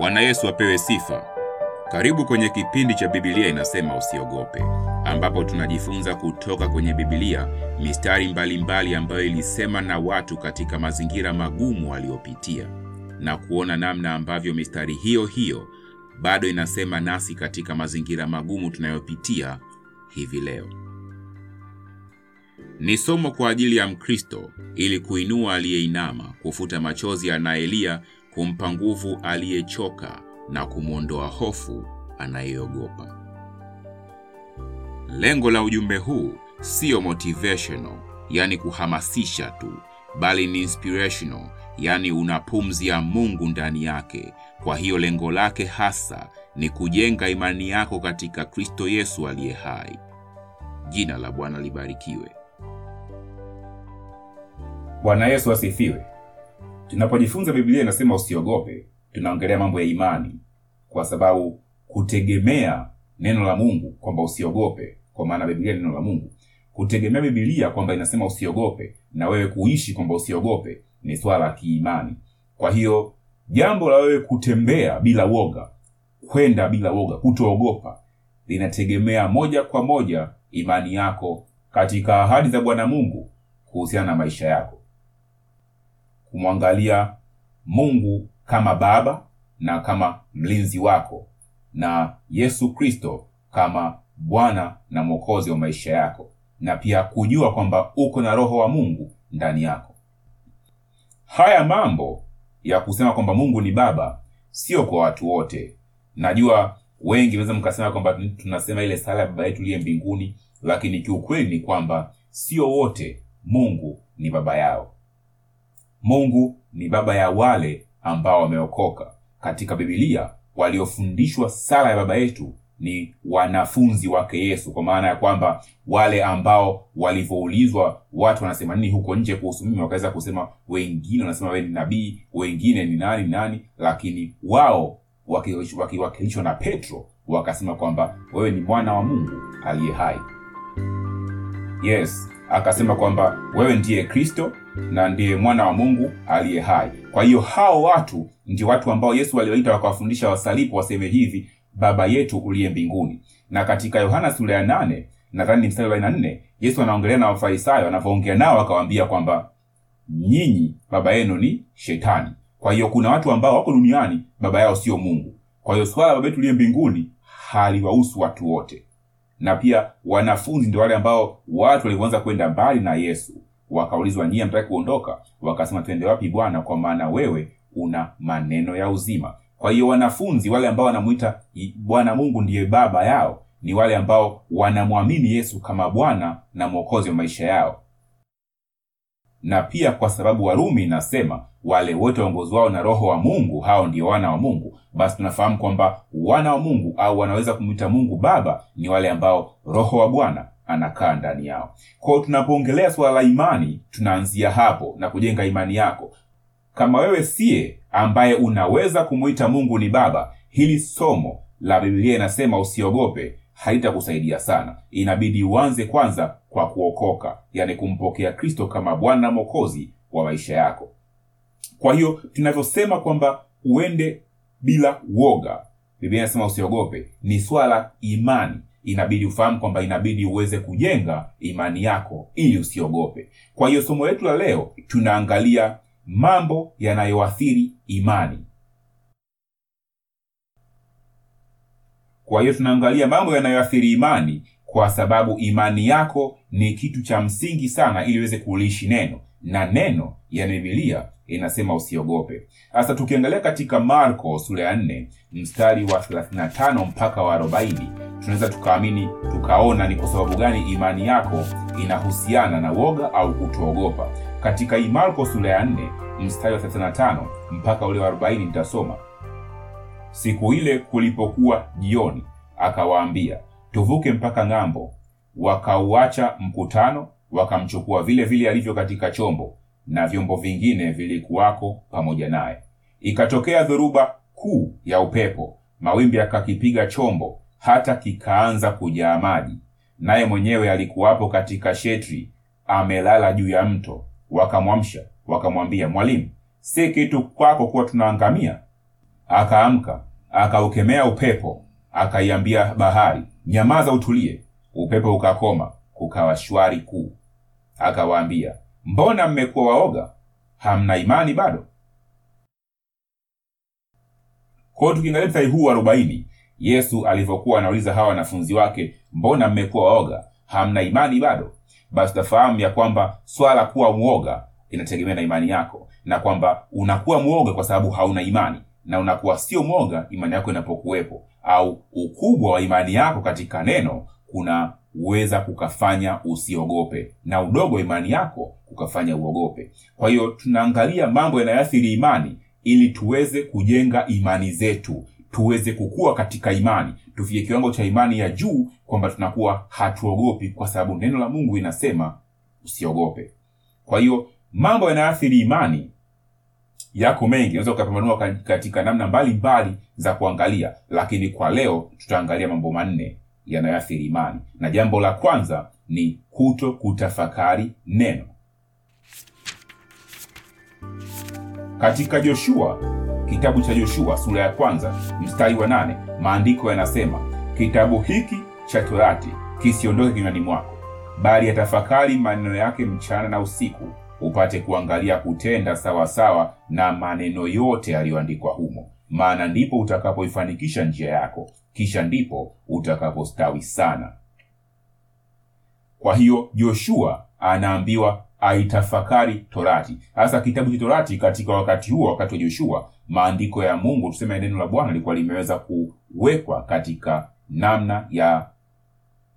Bwana Yesu apewe sifa. Karibu kwenye kipindi cha Biblia inasema usiogope, ambapo tunajifunza kutoka kwenye Biblia mistari mbalimbali mbali ambayo ilisema na watu katika mazingira magumu waliopitia na kuona namna ambavyo mistari hiyo hiyo bado inasema nasi katika mazingira magumu tunayopitia hivi leo. Ni somo kwa ajili ya Mkristo ili kuinua aliyeinama, kufuta machozi anayelia, kumpa nguvu aliyechoka na kumwondoa hofu anayeogopa. Lengo la ujumbe huu siyo motivational, yani kuhamasisha tu, bali ni inspirational, yani una pumzi ya Mungu ndani yake. Kwa hiyo lengo lake hasa ni kujenga imani yako katika Kristo Yesu aliye hai. Jina la Bwana libarikiwe. Bwana Yesu asifiwe. Tunapojifunza Biblia inasema usiogope, tunaongelea mambo ya imani, kwa sababu kutegemea neno la Mungu kwamba usiogope, kwa maana Biblia neno la Mungu, kutegemea Biblia kwamba inasema usiogope na wewe kuishi kwamba usiogope ni swala la kiimani. Kwa hiyo jambo la wewe kutembea bila woga, kwenda bila woga, kutoogopa, linategemea moja kwa moja imani yako katika ahadi za Bwana Mungu kuhusiana na maisha yako kumwangalia Mungu kama baba na kama mlinzi wako na Yesu Kristo kama Bwana na Mwokozi wa maisha yako, na pia kujua kwamba uko na Roho wa Mungu ndani yako. Haya mambo ya kusema kwamba Mungu ni baba sio kwa watu wote. Najua wengi naweza mkasema kwamba tunasema ile sala ya baba yetu liye mbinguni, lakini kiukweli ni kwamba sio wote Mungu ni baba yao. Mungu ni baba ya wale ambao wameokoka. Katika Biblia waliofundishwa sala ya baba yetu ni wanafunzi wake Yesu, kwa maana ya kwamba wale ambao walivyoulizwa watu wanasema nini huko nje kuhusu mimi, wakaweza kusema, wengine wanasema wewe ni nabii, wengine ni nani nani, lakini wao wakiwakilishwa na Petro wakasema kwamba wewe ni mwana wa Mungu aliye hai. Yes, akasema kwamba wewe ndiye Kristo na ndiye mwana wa Mungu aliye hai. Kwa hiyo hao watu ndio watu ambao Yesu aliwaita wakawafundisha wasalipo waseme hivi, baba yetu uliye mbinguni. Na katika Yohana sura ya nane nadhani ni mstari arobaini nne Yesu anaongelea na Wafarisayo, anavyoongea nao akawaambia kwamba nyinyi baba yenu ni Shetani. Kwa hiyo kuna watu ambao wako duniani baba yao sio Mungu. Kwa hiyo swala la baba yetu uliye mbinguni haliwahusu watu wote na pia wanafunzi ndio wale ambao watu walivyoanza kwenda mbali na Yesu wakaulizwa, nyie mtaki kuondoka? Wakasema, twende wapi Bwana? Kwa maana wewe una maneno ya uzima. Kwa hiyo wanafunzi wale ambao wanamwita Bwana Mungu ndiye baba yao ni wale ambao wanamwamini Yesu kama Bwana na Mwokozi wa maisha yao. Na pia kwa sababu Warumi inasema wale wote waongozwao na Roho wa Mungu hao ndio wana wa Mungu, basi tunafahamu kwamba wana wa Mungu au wanaweza kumwita Mungu Baba ni wale ambao Roho wa Bwana anakaa ndani yao. Kwa tunapoongelea suala la imani, tunaanzia hapo na kujenga imani yako. Kama wewe siye ambaye unaweza kumwita Mungu ni Baba, hili somo la Biblia inasema usiogope halitakusaidia sana. Inabidi uanze kwanza kwa kuokoka, yani kumpokea Kristo kama Bwana na Mwokozi wa maisha yako. Kwa hiyo tunavyosema kwamba uende bila uoga. Biblia inasema usiogope, ni swala imani. Inabidi ufahamu kwamba inabidi uweze kujenga imani yako ili usiogope. Kwa hiyo somo letu la leo tunaangalia mambo yanayoathiri imani. Kwa hiyo tunaangalia mambo yanayoathiri imani, kwa sababu imani yako ni kitu cha msingi sana ili uweze kuliishi neno, na neno ya bibilia inasema usiogope. Sasa tukiangalia katika Marko sura ya 4 mstari wa 35 mpaka wa 40, tunaweza tukaamini tukaona ni kwa sababu gani imani yako inahusiana na woga au kutoogopa. Katika hii Marko sura ya 4 mstari wa 35 mpaka ule wa 40 nitasoma. Siku ile kulipokuwa jioni, akawaambia tuvuke mpaka ng'ambo. Wakauacha mkutano, wakamchukua vile vile alivyo katika chombo na vyombo vingine vilikuwako pamoja naye. Ikatokea dhoruba kuu ya upepo, mawimbi yakakipiga chombo, hata kikaanza kujaa maji, naye mwenyewe alikuwapo katika shetri, amelala juu ya mto. Wakamwamsha wakamwambia, Mwalimu, si kitu kwako kuwa tunaangamia? akaamka akaukemea upepo akaiambia bahari nyamaza utulie upepo ukakoma kukawa shwari kuu akawaambia mbona mmekuwa waoga? Hamna imani bado? Kwao tukiangalia mstari huu wa arobaini yesu alivyokuwa anauliza hawa wanafunzi wake mbona mmekuwa waoga? Hamna imani bado? Basi utafahamu ya kwamba swala kuwa mwoga inategemea na imani yako na kwamba unakuwa mwoga kwa sababu hauna imani na unakuwa sio mwoga imani yako inapokuwepo au ukubwa wa imani yako katika neno kunaweza kukafanya usiogope na udogo imani yako kukafanya uogope. Kwa hiyo tunaangalia mambo yanayoathiri imani ili tuweze kujenga imani zetu tuweze kukua katika imani tufike kiwango cha imani ya juu kwamba tunakuwa hatuogopi kwa sababu neno la mungu inasema usiogope. Kwa hiyo mambo yanayoathiri imani yako mengi unaweza ukapambanua katika namna mbalimbali za kuangalia lakini kwa leo tutaangalia mambo manne yanayoathiri imani. Na jambo la kwanza ni kuto kutafakari neno. Katika joshua kitabu cha joshua sura ya kwanza mstari wa nane maandiko yanasema kitabu hiki cha torati kisiondoke kinywani mwako bali yatafakari maneno yake mchana na usiku upate kuangalia kutenda sawasawa sawa na maneno yote yaliyoandikwa humo. Maana ndipo utakapoifanikisha njia yako kisha ndipo utakapostawi sana. Kwa hiyo joshua anaambiwa aitafakari torati. Hasa kitabu cha torati katika wakati huo wakati wa joshua maandiko ya mungu tuseme neno la bwana lilikuwa limeweza kuwekwa katika namna ya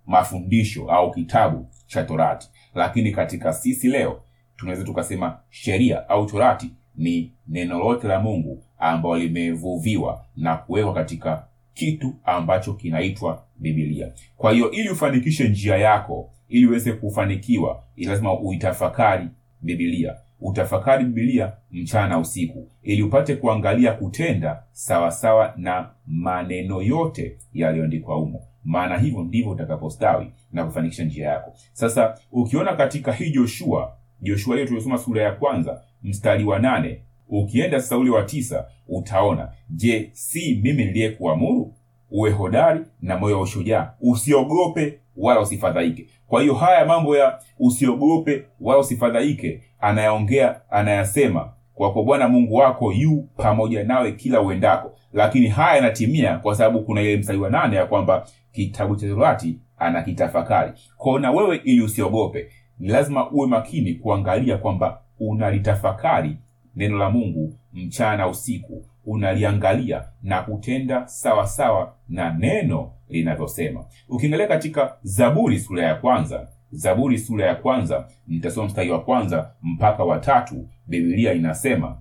mafundisho au kitabu cha torati. Lakini katika sisi leo tunaweza tukasema sheria au torati ni neno lote la mungu ambalo limevuviwa na kuwekwa katika kitu ambacho kinaitwa bibilia kwa hiyo ili ufanikishe njia yako ili uweze kufanikiwa lazima uitafakari bibilia utafakari bibilia mchana usiku ili upate kuangalia kutenda sawasawa sawa na maneno yote yaliyoandikwa humo. Maana hivyo ndivyo utakapostawi na kufanikisha njia yako. Sasa ukiona katika hii joshua joshua hiyo tuliosoma sura ya kwanza mstari wa nane ukienda sasa ule wa tisa utaona je si mimi niliyekuamuru? Uwe hodari na moyo wa ushujaa. Usiogope wala usifadhaike. Kwa hiyo haya mambo ya usiogope wala usifadhaike anayaongea anayasema kwa bwana mungu wako yu pamoja nawe kila uendako. Lakini haya yanatimia kwa sababu kuna ile mstari wa nane ya kwamba kitabu cha torati anakitafakari. Kwao na wewe ili usiogope ni lazima uwe makini kuangalia kwamba unalitafakari neno la mungu mchana usiku unaliangalia na kutenda sawa sawa na neno linavyosema. Ukiangalia katika zaburi sura ya kwanza zaburi sura ya kwanza nitasoma mstari wa kwanza mpaka watatu bibilia inasema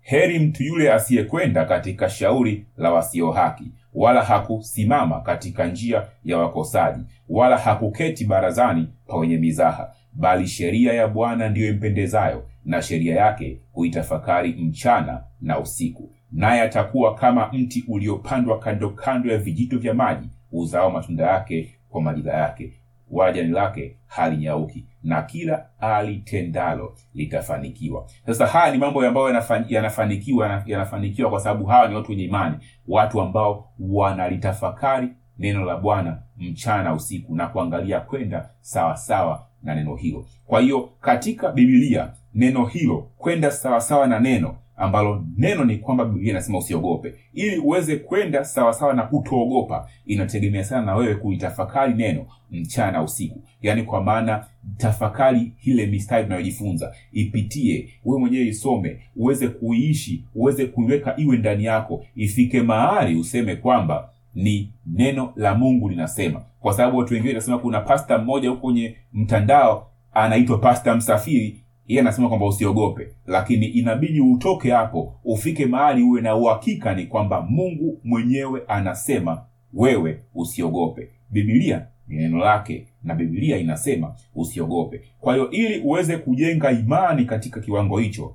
heri mtu yule asiyekwenda katika shauri la wasio haki wala hakusimama katika njia ya wakosaji wala hakuketi barazani pa wenye mizaha bali sheria ya bwana ndiyo impendezayo na sheria yake huitafakari mchana na usiku. Naye atakuwa kama mti uliopandwa kando kando ya vijito vya maji uzao matunda yake kwa majira yake wala jani lake halinyauki na kila alitendalo litafanikiwa. Sasa haya ni mambo ambayo yanafanikiwa yanafanikiwa kwa sababu hawa ni watu wenye imani watu ambao wanalitafakari neno la bwana mchana usiku na kuangalia kwenda sawasawa na neno hilo. Kwa hiyo katika bibilia neno hilo kwenda sawasawa na neno ambalo neno ni kwamba biblia inasema usiogope. Ili uweze kwenda sawasawa na kutoogopa inategemea sana na wewe kulitafakari neno mchana usiku. Yaani kwa maana tafakari ile mistari tunayojifunza ipitie wewe mwenyewe isome uweze kuiishi uweze kuiweka iwe ndani yako. Ifike mahali useme kwamba ni neno la mungu linasema. Kwa sababu watu wengine inasema kuna pasta mmoja huko kwenye mtandao anaitwa pasta msafiri yeye anasema kwamba usiogope lakini inabidi utoke hapo ufike mahali uwe na uhakika ni kwamba mungu mwenyewe anasema wewe usiogope. Bibilia ni neno lake na bibilia inasema usiogope. Kwa hiyo ili uweze kujenga imani katika kiwango hicho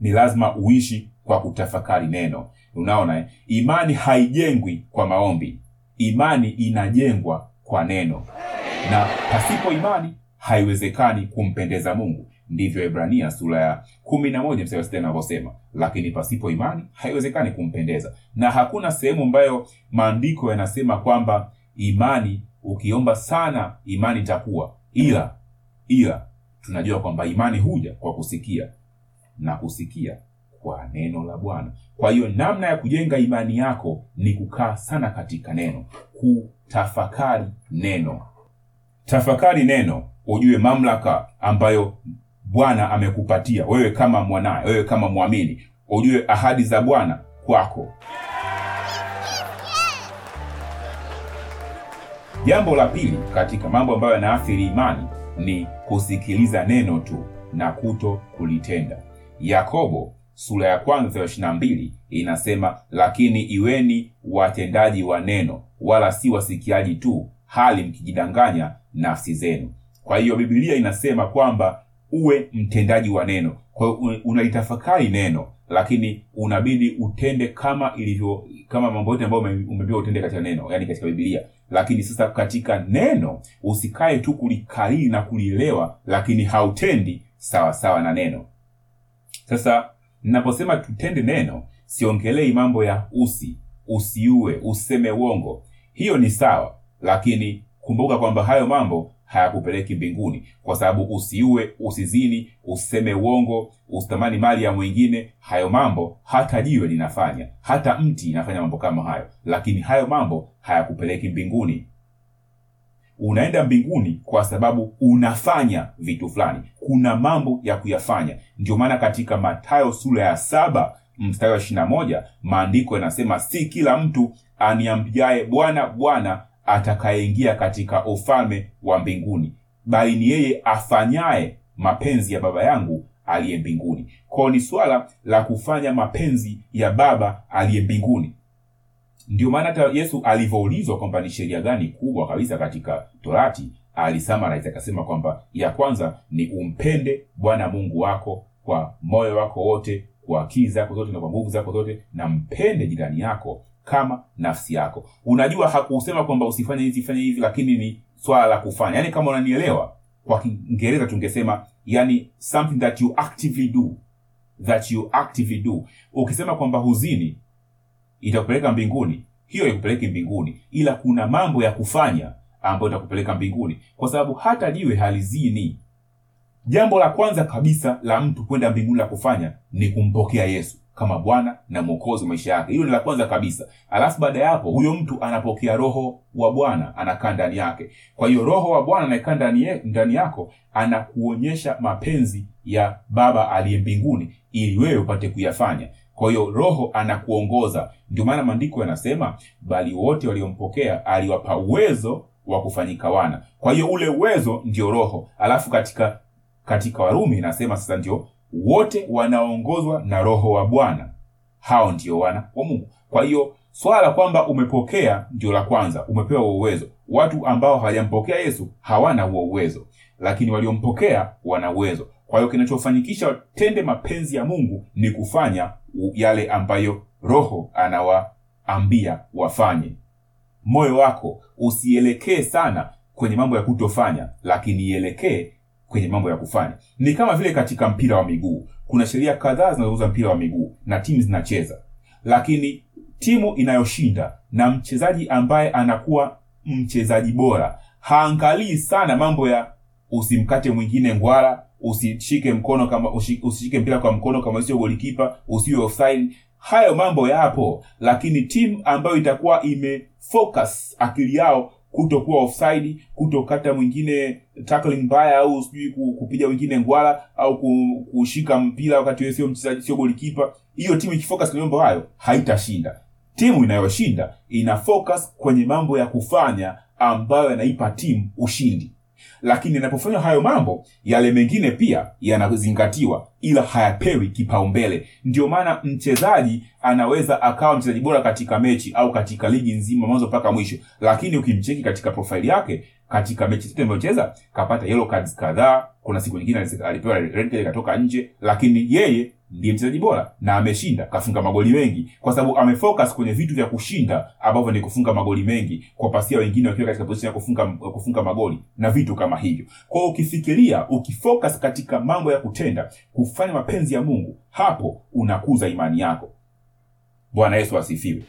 ni lazima uishi kwa kutafakari neno. Unaona eh? imani haijengwi kwa maombi. Imani inajengwa kwa neno. Na pasipo imani haiwezekani kumpendeza mungu ndivyo Ibrania sura ya kumi na moja mstari sita inavyosema, lakini pasipo imani haiwezekani kumpendeza. Na hakuna sehemu ambayo maandiko yanasema kwamba imani, ukiomba sana imani itakuwa, ila ila tunajua kwamba imani huja kwa kusikia na kusikia kwa neno la Bwana. Kwa hiyo namna ya kujenga imani yako ni kukaa sana katika neno, kutafakari neno. Tafakari neno, ujue mamlaka ambayo Bwana amekupatia wewe kama mwanaye, wewe kama mwamini, ujue ahadi za Bwana kwako. Jambo la pili katika mambo ambayo yanaathiri imani ni kusikiliza neno tu na kuto kulitenda. Yakobo sura ya kwanza ya ishirini na mbili inasema, lakini iweni watendaji wa neno, wala si wasikiaji tu, hali mkijidanganya nafsi zenu. Kwa hiyo Biblia inasema kwamba uwe mtendaji wa neno. Kwa hiyo unalitafakari neno, lakini unabidi utende kama ilivyo, kama mambo yote ambayo umepewa utende katika neno, yani katika bibilia Lakini sasa katika neno usikae tu kulikariri na kulielewa, lakini hautendi sawa sawa na neno. Sasa ninaposema tutende neno, siongelei mambo ya usi, usiue, useme uongo. Hiyo ni sawa, lakini kumbuka kwamba hayo mambo hayakupeleki mbinguni, kwa sababu usiue, usizini, useme uongo, usitamani mali ya mwingine. Hayo mambo hata jiwe linafanya, hata mti inafanya mambo kama hayo, lakini hayo mambo hayakupeleki mbinguni. Unaenda mbinguni kwa sababu unafanya vitu fulani, kuna mambo ya kuyafanya. Ndio maana katika matayo sura ya saba mstari wa ishirina moja maandiko yanasema, si kila mtu aniambiaye Bwana, Bwana atakayeingia katika ufalme wa mbinguni, bali ni yeye afanyaye mapenzi ya Baba yangu aliye mbinguni. Kwao ni swala la kufanya mapenzi ya Baba aliye mbinguni. Ndio maana hata Yesu alivyoulizwa kwamba ni sheria gani kubwa kabisa katika Torati, alisamarize akasema kwamba ya kwanza ni umpende Bwana Mungu wako kwa moyo wako wote, kwa akili zako zote na kwa nguvu zako zote, na mpende jirani yako kama nafsi yako. Unajua, hakusema kwamba usifanye hivi fanye hivi, lakini ni swala la kufanya. yaani kama unanielewa, kwa Kiingereza tungesema yani something that you actively do, that you actively do. Ukisema kwamba huzini itakupeleka mbinguni, hiyo ikupeleki mbinguni, ila kuna mambo ya kufanya ambayo itakupeleka mbinguni, kwa sababu hata jiwe halizini. Jambo la kwanza kabisa la mtu kwenda mbinguni la kufanya ni kumpokea Yesu kama Bwana na Mwokozi wa maisha yake. Hilo ni la kwanza kabisa. Alafu baada ya hapo, huyo mtu anapokea Roho wa Bwana anakaa ndani yake. Kwa hiyo Roho wa Bwana anayekaa ndani ndani yako anakuonyesha mapenzi ya Baba aliye mbinguni ili wewe upate kuyafanya. Kwa hiyo Roho anakuongoza. Ndio maana maandiko yanasema, bali wote waliompokea aliwapa uwezo wa kufanyika wana. Kwa hiyo ule uwezo ndio Roho. Alafu katika katika Warumi inasema sasa ndio wote wanaongozwa na Roho wa Bwana, hao ndio wana wa Mungu. Kwa hiyo swala la kwamba umepokea ndio la kwanza, umepewa uwezo. Watu ambao hawajampokea Yesu hawana huo uwezo, lakini waliompokea wana uwezo. Kwa hiyo kinachofanikisha tende mapenzi ya Mungu ni kufanya yale ambayo Roho anawaambia wafanye. Moyo wako usielekee sana kwenye mambo ya kutofanya, lakini ielekee kwenye mambo ya kufanya. Ni kama vile katika mpira wa miguu, kuna sheria kadhaa zinazouza mpira wa miguu na timu zinacheza, lakini timu inayoshinda na mchezaji ambaye anakuwa mchezaji bora haangalii sana mambo ya usimkate mwingine ngwara, usishike mkono kama usishike mpira kwa mkono kama sio golikipa, usiwe offside. Hayo mambo yapo, lakini timu ambayo itakuwa imefocus akili yao kutokuwa offside, kutokata mwingine tackling mbaya, au sijui kupiga wengine ngwala au kushika mpira wakati wewe sio mchezaji, sio golikipa. Hiyo timu ikifocus kwenye mambo hayo haitashinda. Timu inayoshinda ina focus kwenye mambo ya kufanya ambayo yanaipa timu ushindi, lakini yanapofanywa hayo mambo, yale mengine pia yanazingatiwa, ila hayapewi kipaumbele. Ndio maana mchezaji anaweza akawa mchezaji bora katika mechi au katika ligi nzima mwanzo mpaka mwisho, lakini ukimcheki katika profaili yake katika mechi zote amezocheza kapata yellow cards kadhaa. Kuna siku nyingine alipewa red card ikatoka nje, lakini yeye ndiye mchezaji bora na ameshinda kafunga magoli mengi. Kwa sababu amefocus kwenye vitu vya kushinda ambavyo ni kufunga magoli mengi kwa pasia wengine wakiwa katika position ya kufunga, kufunga magoli na vitu kama hivyo. Kwao ukifikiria ukifocus katika mambo ya kutenda kufanya mapenzi ya mungu hapo unakuza imani yako. Bwana yesu asifiwe.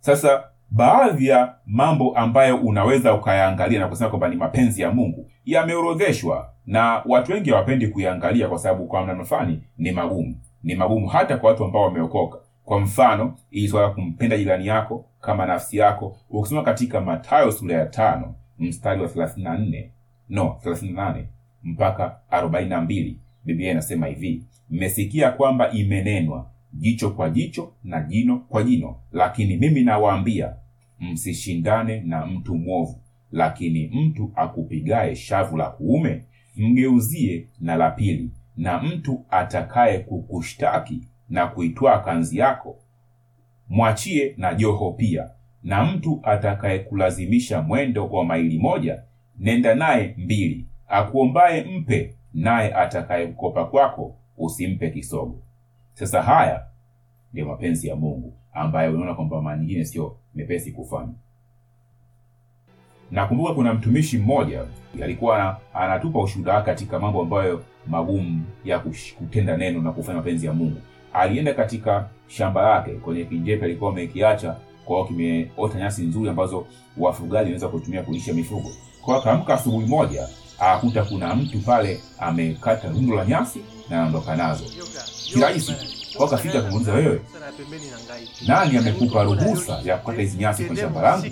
Sasa baadhi ya mambo ambayo unaweza ukayaangalia na kusema kwamba ni mapenzi ya mungu yameorodheshwa na watu wengi hawapendi kuyaangalia kwa sababu kwa namna fulani ni magumu. Ni magumu hata kwa watu ambao wameokoka. Kwa mfano ili swala la kumpenda jirani yako kama nafsi yako ukisoma katika matayo sura ya tano mstari wa 34 no 38 mpaka 42 biblia inasema hivi mmesikia kwamba imenenwa jicho kwa jicho na jino kwa jino lakini mimi nawaambia msishindane na mtu mwovu. Lakini mtu akupigaye shavu la kuume mgeuzie na la pili. Na mtu atakaye kukushtaki na kuitwaa kanzi yako mwachie na joho pia. Na mtu atakayekulazimisha mwendo wa maili moja nenda naye mbili. Akuombaye mpe naye atakayekukopa kwako usimpe kisogo. Sasa haya ndio mapenzi ya mungu ambayo unaona kwamba mara nyingine sio mepesi kufanya. Nakumbuka kuna mtumishi mmoja alikuwa anatupa ushuhuda katika mambo ambayo magumu ya kutenda neno na kufanya mapenzi ya mungu. Alienda katika shamba lake kwenye kinjepe alikuwa amekiacha kwao kimeota nyasi nzuri ambazo wafugaji wanaweza kutumia kulisha mifugo. Kwao akaamka asubuhi moja akakuta kuna mtu pale amekata rundo la nyasi na anaondoka nazo. Kirahisi kwao akafika kumuuliza wewe. Nani amekupa ruhusa ya kukata hizi nyasi kwenye shamba langu?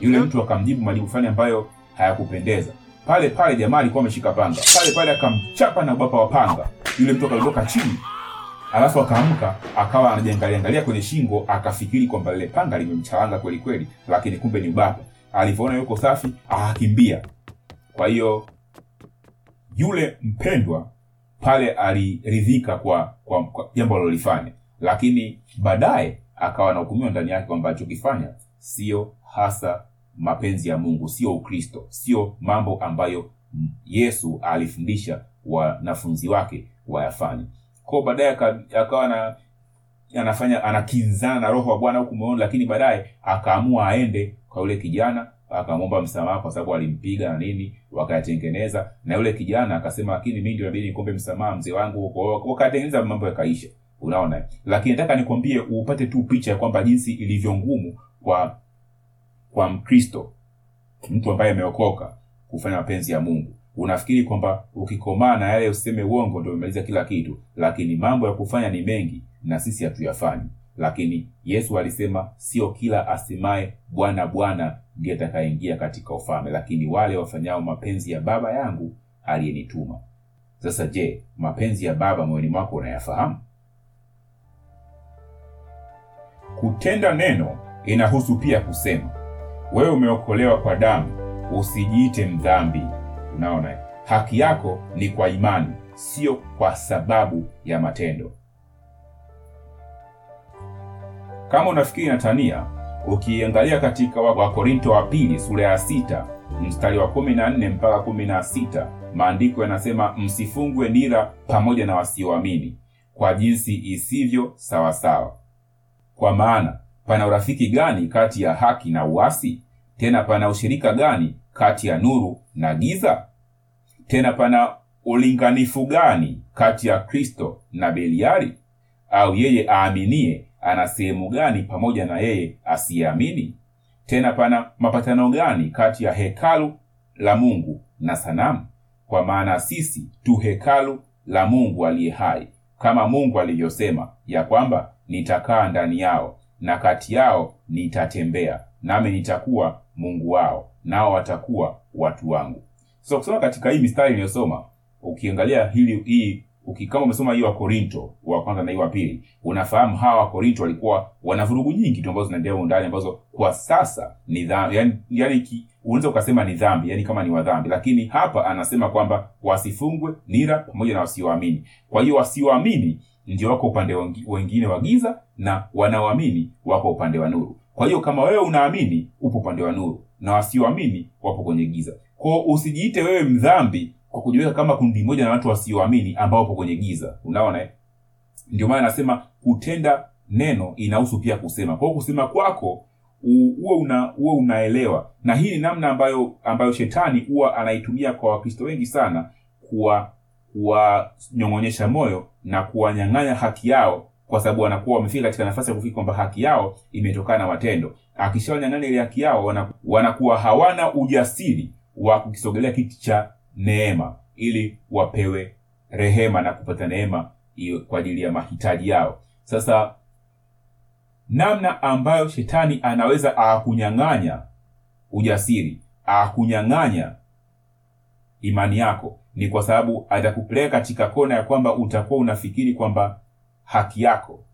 Yule mtu akamjibu majibu fulani ambayo hayakupendeza. Pale pale jamaa alikuwa ameshika panga. Pale pale akamchapa na ubapa wa panga. Yule mtu akadondoka chini. Alafu akaamka akawa anajiangaliangalia kwenye shingo akafikiri kwamba lile panga limemchalanga kweli kweli lakini kumbe ni ubapa alivyoona yuko safi akakimbia. Kwa hiyo yule mpendwa pale aliridhika kwa kwa kwa jambo alilolifanya. Lakini baadaye akawa anahukumiwa ndani yake kwamba alichokifanya sio hasa mapenzi ya mungu sio ukristo sio mambo ambayo yesu alifundisha wanafunzi wake wayafanye. Kwao baadaye akawa na anafanya anakinzana na roho wa bwana huku moyoni lakini baadaye akaamua aende kwa yule kijana akamwomba msamaha kwa sababu alimpiga na nini wakayatengeneza. Na yule kijana akasema lakini mimi ndio inabidi nikombe msamaha mzee wangu wakatengeneza mambo yakaisha. Unaona? Lakini nataka nikwambie upate tu picha ya kwamba jinsi ilivyo ngumu kwa kwa mkristo mtu ambaye ameokoka kufanya mapenzi ya mungu. Unafikiri kwamba ukikomaa na yale useme uongo ndio umemaliza kila kitu lakini mambo ya kufanya ni mengi na sisi hatuyafanyi lakini yesu alisema sio kila asemaye bwana bwana ndiye atakayeingia katika ufalme. Lakini wale wafanyao mapenzi ya baba yangu aliyenituma. Sasa je mapenzi ya baba moyoni mwako unayafahamu? Kutenda neno inahusu pia kusema. Wewe umeokolewa kwa damu usijiite mdhambi. Unaona haki yako ni kwa imani sio kwa sababu ya matendo kama unafikiri natania ukiangalia katika wakorinto wa pili sura ya sita mstari wa kumi na nne mpaka kumi na sita maandiko yanasema msifungwe nira pamoja na wasioamini kwa jinsi isivyo sawasawa. Kwa maana pana urafiki gani kati ya haki na uasi? Tena pana ushirika gani kati ya nuru na giza? Tena pana ulinganifu gani kati ya kristo na beliari? Au yeye aaminie ana sehemu gani pamoja na yeye asiyeamini? Tena pana mapatano gani kati ya hekalu la mungu na sanamu? Kwa maana sisi tu hekalu la mungu aliye hai kama mungu alivyosema ya kwamba nitakaa ndani yao na kati yao nitatembea nami nitakuwa mungu wao nao watakuwa watu wangu. So kusoma katika hii mistari inayosoma ukiangalia hili hii kama umesoma hiyo Wakorinto wa kwanza na hiyo wa pili unafahamu hawa Wakorinto walikuwa wana vurugu nyingi tu ambazo zinaendelea ndani ambazo kwa sasa ni dhambi. Yani, yani unaweza ukasema ni dhambi yani kama ni wadhambi lakini hapa anasema kwamba wasifungwe nira pamoja na wasioamini. Kwa hiyo wasioamini ndio wako upande wengine wa giza na wanaoamini wako upande wa nuru. Kwa hiyo kama wewe unaamini upo upande wa nuru na wasioamini wapo kwenye giza. Kwao usijiite wewe mdhambi kwa kujiweka kama kundi moja na watu wasioamini ambao wapo kwenye giza. Unaona eh? ndio maana anasema kutenda neno inahusu pia kusema. Kwa kusema kwako uwe una unaelewa. Na hii ni namna ambayo ambayo shetani huwa anaitumia kwa wakristo wengi sana kuwa kuwanyong'onyesha moyo na kuwanyang'anya haki yao kwa sababu wanakuwa wamefika katika nafasi ya kufikiri kwamba haki yao imetokana na matendo. Akishawanyang'anya ile haki yao wanakuwa hawana ujasiri wa kukisogelea kiti cha neema ili wapewe rehema na kupata neema kwa ajili ya mahitaji yao. Sasa namna ambayo shetani anaweza akunyang'anya ujasiri akunyang'anya imani yako ni kwa sababu atakupeleka katika kona ya kwamba utakuwa unafikiri kwamba haki yako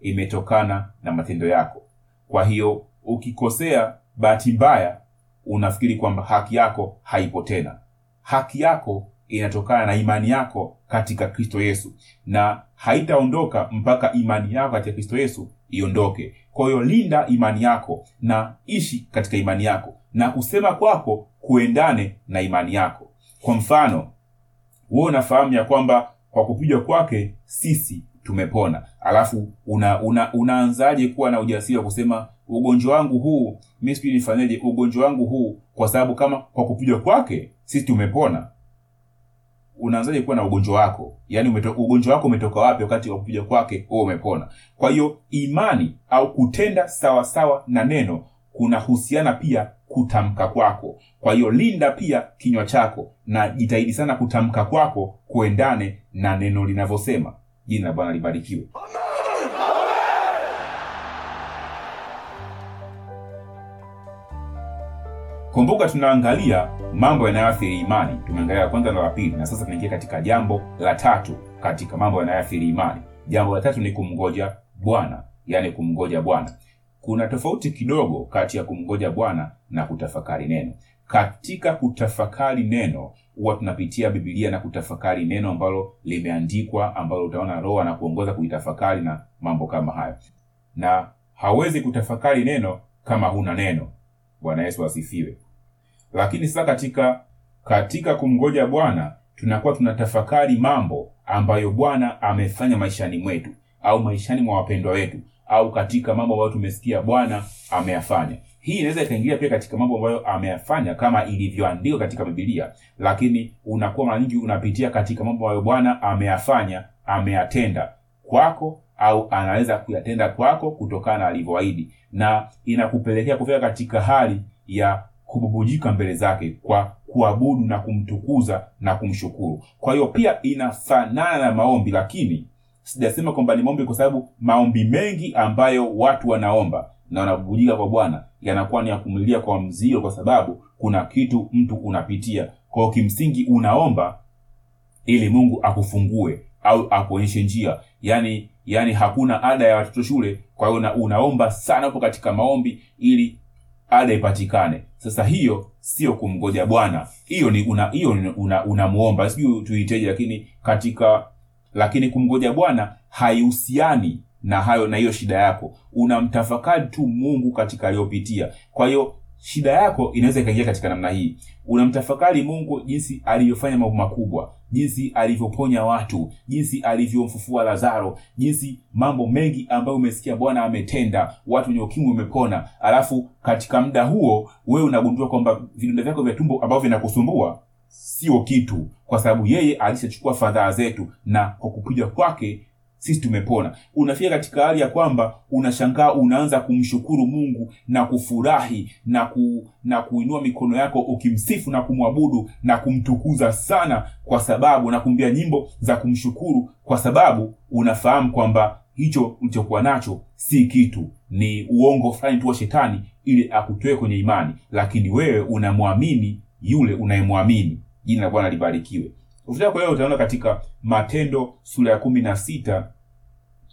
imetokana na matendo yako. Kwa hiyo ukikosea bahati mbaya unafikiri kwamba haki yako haipo tena haki yako inatokana na imani yako katika kristo yesu. Na haitaondoka mpaka imani yako katika kristo yesu iondoke. Kwa hiyo linda imani yako na ishi katika imani yako. Na kusema kwako kuendane na imani yako. Kwa mfano wewe unafahamu ya kwamba kwa kupigwa kwake sisi tumepona. Alafu una, una, unaanzaje kuwa na ujasiri wa kusema ugonjwa wangu huu mi sijui nifanyeje ugonjwa wangu huu kwa sababu kama kwa kupigwa kwake sisi tumepona. Unaanzaje kuwa na ugonjwa wako? Yaani ugonjwa wako umetoka wapi wakati wa kupiga kwake huo umepona. Kwa hiyo imani au kutenda sawasawa sawa na neno kunahusiana pia kutamka kwako. Kwa hiyo linda pia kinywa chako na jitahidi sana kutamka kwako kuendane na neno linavyosema. Jina la bwana libarikiwe kumbuka tunaangalia mambo yanayoathiri imani. Tumeangalia la kwanza na la pili na sasa tunaingia katika jambo la tatu katika mambo yanayoathiri imani. Jambo la tatu ni kumngoja bwana yani kumngoja bwana. Kuna tofauti kidogo kati ya kumngoja bwana na kutafakari neno. Katika kutafakari neno huwa tunapitia bibilia na kutafakari neno ambalo limeandikwa ambalo utaona roho anakuongoza kuitafakari na mambo kama hayo. Na hawezi kutafakari neno kama huna neno. Bwana yesu asifiwe lakini sasa katika katika kumngoja bwana tunakuwa tunatafakari mambo ambayo bwana amefanya maishani mwetu au maishani mwa wapendwa wetu au katika mambo ambayo tumesikia bwana ameyafanya. Hii inaweza ikaingilia pia katika mambo ambayo ameyafanya kama ilivyoandikwa katika bibilia lakini unakuwa mara nyingi unapitia katika mambo ambayo bwana ameyafanya ameyatenda kwako au anaweza kuyatenda kwako kutokana na alivyoahidi. Na inakupelekea kufika katika hali ya kububujika mbele zake kwa kuabudu na kumtukuza na kumshukuru. Kwa hiyo pia inafanana na maombi lakini sijasema kwamba ni maombi kwa sababu maombi mengi ambayo watu wanaomba na wanabubujika kwa bwana yanakuwa ni ya kwa mzio kwa sababu kuna kitu mtu unapitia. Kwa hiyo kimsingi unaomba ili mungu akufungue au akuonyeshe njia. Yani yani hakuna ada ya watoto shule. Kwa hiyo unaomba sana upo katika maombi ili ada ipatikane. Sasa hiyo sio kumgoja bwana. Hiyo ni una hiyo unamwomba una, sijui tuiteje lakini katika lakini kumgoja bwana haihusiani na hayo na hiyo shida yako. Unamtafakari tu mungu katika aliyopitia. Kwa hiyo shida yako inaweza ikaingia katika namna hii. Unamtafakari mungu jinsi alivyofanya mambo makubwa jinsi alivyoponya watu jinsi alivyomfufua lazaro jinsi mambo mengi ambayo umesikia bwana ametenda watu wenye ukimwi umepona. Alafu katika muda huo wewe unagundua kwamba vidonda vyako vya tumbo ambavyo vinakusumbua sio kitu kwa sababu yeye alishachukua fadhaa zetu na kwa kupiga kwake sisi tumepona. Unafika katika hali ya kwamba unashangaa unaanza kumshukuru mungu na kufurahi na ku, na kuinua mikono yako ukimsifu na kumwabudu na kumtukuza sana kwa sababu na kumbia nyimbo za kumshukuru kwa sababu unafahamu kwamba hicho ulichokuwa nacho si kitu. Ni uongo fulani tu wa shetani ili akutoe kwenye imani. Lakini wewe unamwamini yule unayemwamini. Jina la bwana libarikiwe ukitaka hiyo utaona katika matendo sura ya kumi na sita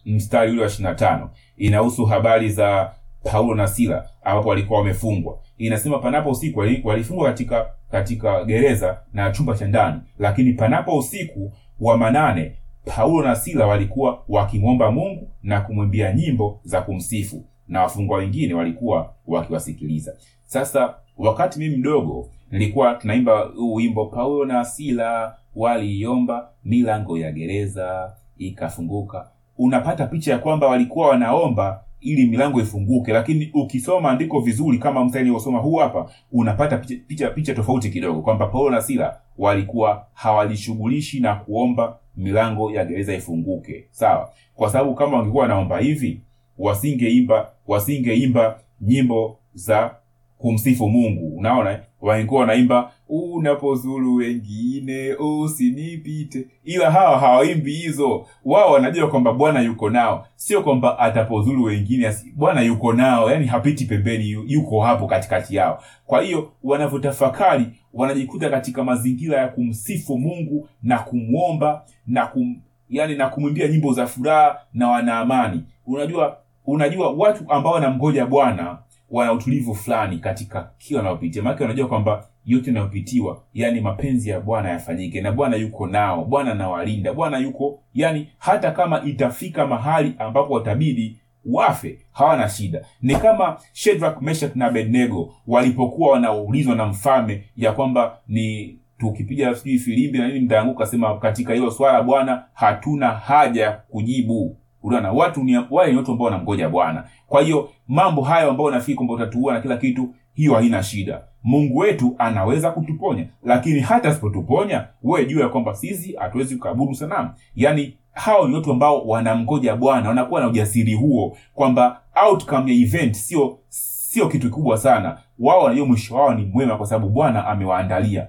mstari ule wa ishiri tano. Inahusu habari za paulo na sila ambapo walikuwa wamefungwa. Inasema panapo usiku walifungwa katika katika gereza na chumba cha ndani. Lakini panapo usiku wa manane paulo na sila walikuwa wakimwomba mungu na kumwimbia nyimbo za kumsifu. Na wafungwa wengine walikuwa wakiwasikiliza. Sasa wakati mimi mdogo nilikuwa tunaimba huu wimbo paulo na sila waliiomba milango ya gereza ikafunguka. Unapata picha ya kwamba walikuwa wanaomba ili milango ifunguke lakini ukisoma andiko vizuri kama mstari niliosoma huu hapa unapata picha, picha, picha tofauti kidogo kwamba paulo na sila walikuwa hawajishughulishi na kuomba milango ya gereza ifunguke. Sawa? Kwa sababu kama wangekuwa wanaomba hivi wasingeimba wasingeimba nyimbo za kumsifu mungu. Unaona wangekuwa wanaimba unapozuru wengine usinipite. Ila hawa hawaimbi hizo. Wao wanajua kwamba bwana yuko nao. Sio kwamba atapozuru wengine bwana yuko nao. Yani hapiti pembeni yuko hapo katikati yao. Kwa hiyo wanavyotafakari wanajikuta katika mazingira ya kumsifu mungu na kumwomba na kum yani na kumwimbia nyimbo za furaha na wana amani. Unajua unajua watu ambao wanamgoja bwana wana utulivu fulani katika kila wanayopitia maanake wanajua kwamba yote yanayopitiwa yani mapenzi ya bwana yafanyike na bwana yuko nao bwana anawalinda bwana yuko yani hata kama itafika mahali ambapo watabidi wafe hawana shida. Ni kama shedrak meshak na Abednego walipokuwa wanaulizwa na mfalme ya kwamba ni tukipiga sijui filimbi na nini mtaanguka sema katika hilo swala bwana hatuna haja ya kujibu unaona watu ni wale ni watu ambao wanamgoja bwana. Kwa hiyo mambo hayo ambayo nafikiri kwamba utatuua na kila kitu hiyo haina shida. Mungu wetu anaweza kutuponya lakini hata asipotuponya wewe juu ya kwamba sisi hatuwezi kuabudu sanamu. Yaani hao ni watu ambao wanamgoja bwana wanakuwa na ujasiri huo kwamba outcome ya event sio sio kitu kikubwa sana. Wao wanajua mwisho wao ni mwema kwa sababu bwana amewaandalia.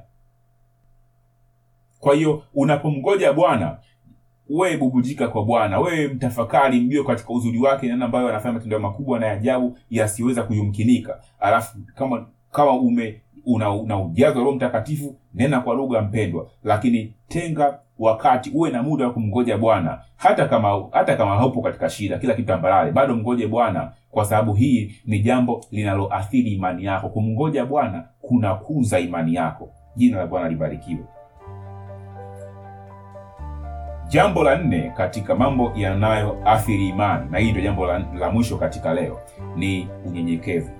Kwa hiyo unapomgoja bwana wewe bubujika kwa bwana. Wewe mtafakari mjue katika uzuri wake nani ambayo anafanya matendo makubwa na ajabu yasiyoweza kuyumkinika. Alafu kama kama ume una, una ujazo roho mtakatifu nena kwa lugha mpendwa. Lakini tenga wakati uwe na muda wa kumgoja bwana. Hata kama hata kama haupo katika shida kila kitu tambarare bado mgoje bwana. Kwa sababu hii ni jambo linaloathiri imani yako. Kumgoja bwana kunakuza imani yako. Jina la bwana libarikiwe jambo la nne katika mambo yanayoathiri imani na hii ndio jambo la, la mwisho katika leo ni unyenyekevu.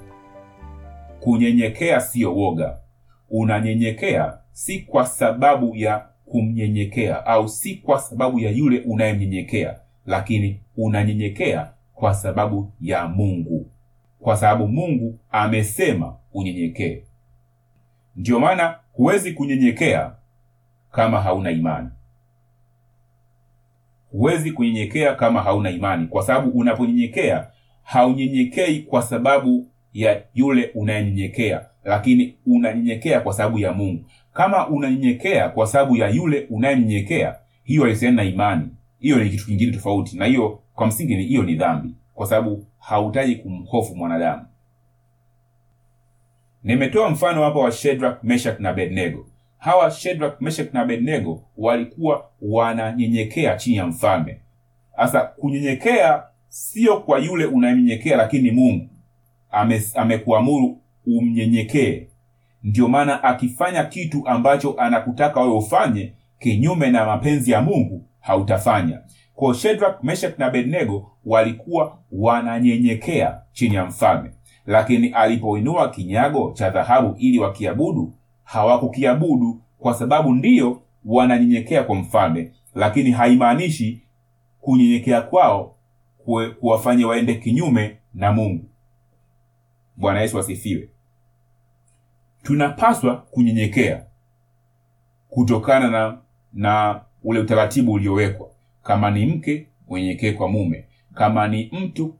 Kunyenyekea siyo woga. Unanyenyekea si kwa sababu ya kumnyenyekea au si kwa sababu ya yule unayemnyenyekea lakini unanyenyekea kwa sababu ya mungu. Kwa sababu mungu amesema unyenyekee. Ndiyo maana huwezi kunyenyekea kama hauna imani huwezi kunyenyekea kama hauna imani. Kwa sababu unaponyenyekea haunyenyekei kwa sababu ya yule unayenyenyekea lakini unanyenyekea kwa sababu ya mungu. Kama unanyenyekea kwa sababu ya yule unayenyenyekea hiyo haihusiani na imani. Hiyo ni kitu kingine tofauti. Na hiyo kwa msingi hiyo ni dhambi. Kwa sababu hautaji kumhofu mwanadamu. Nimetoa mfano hapa wa shedrak meshak na Abednego hawa shedrak meshek na Abednego walikuwa wananyenyekea chini ya mfalme. Sasa kunyenyekea sio kwa yule unayemnyenyekea lakini mungu ame, amekuamuru umnyenyekee. Ndio maana akifanya kitu ambacho anakutaka wewe ufanye kinyume na mapenzi ya mungu hautafanya. Kwa shedrak meshek na Abednego walikuwa wananyenyekea chini ya mfalme. Lakini alipoinua kinyago cha dhahabu ili wakiabudu hawakukiabudu kwa sababu ndiyo wananyenyekea kwa mfalme lakini haimaanishi kunyenyekea kwao kuwafanya waende kinyume na mungu. Bwana yesu asifiwe. Tunapaswa kunyenyekea kutokana na na ule utaratibu uliowekwa. Kama ni mke unyenyekee kwa mume. Kama ni mtu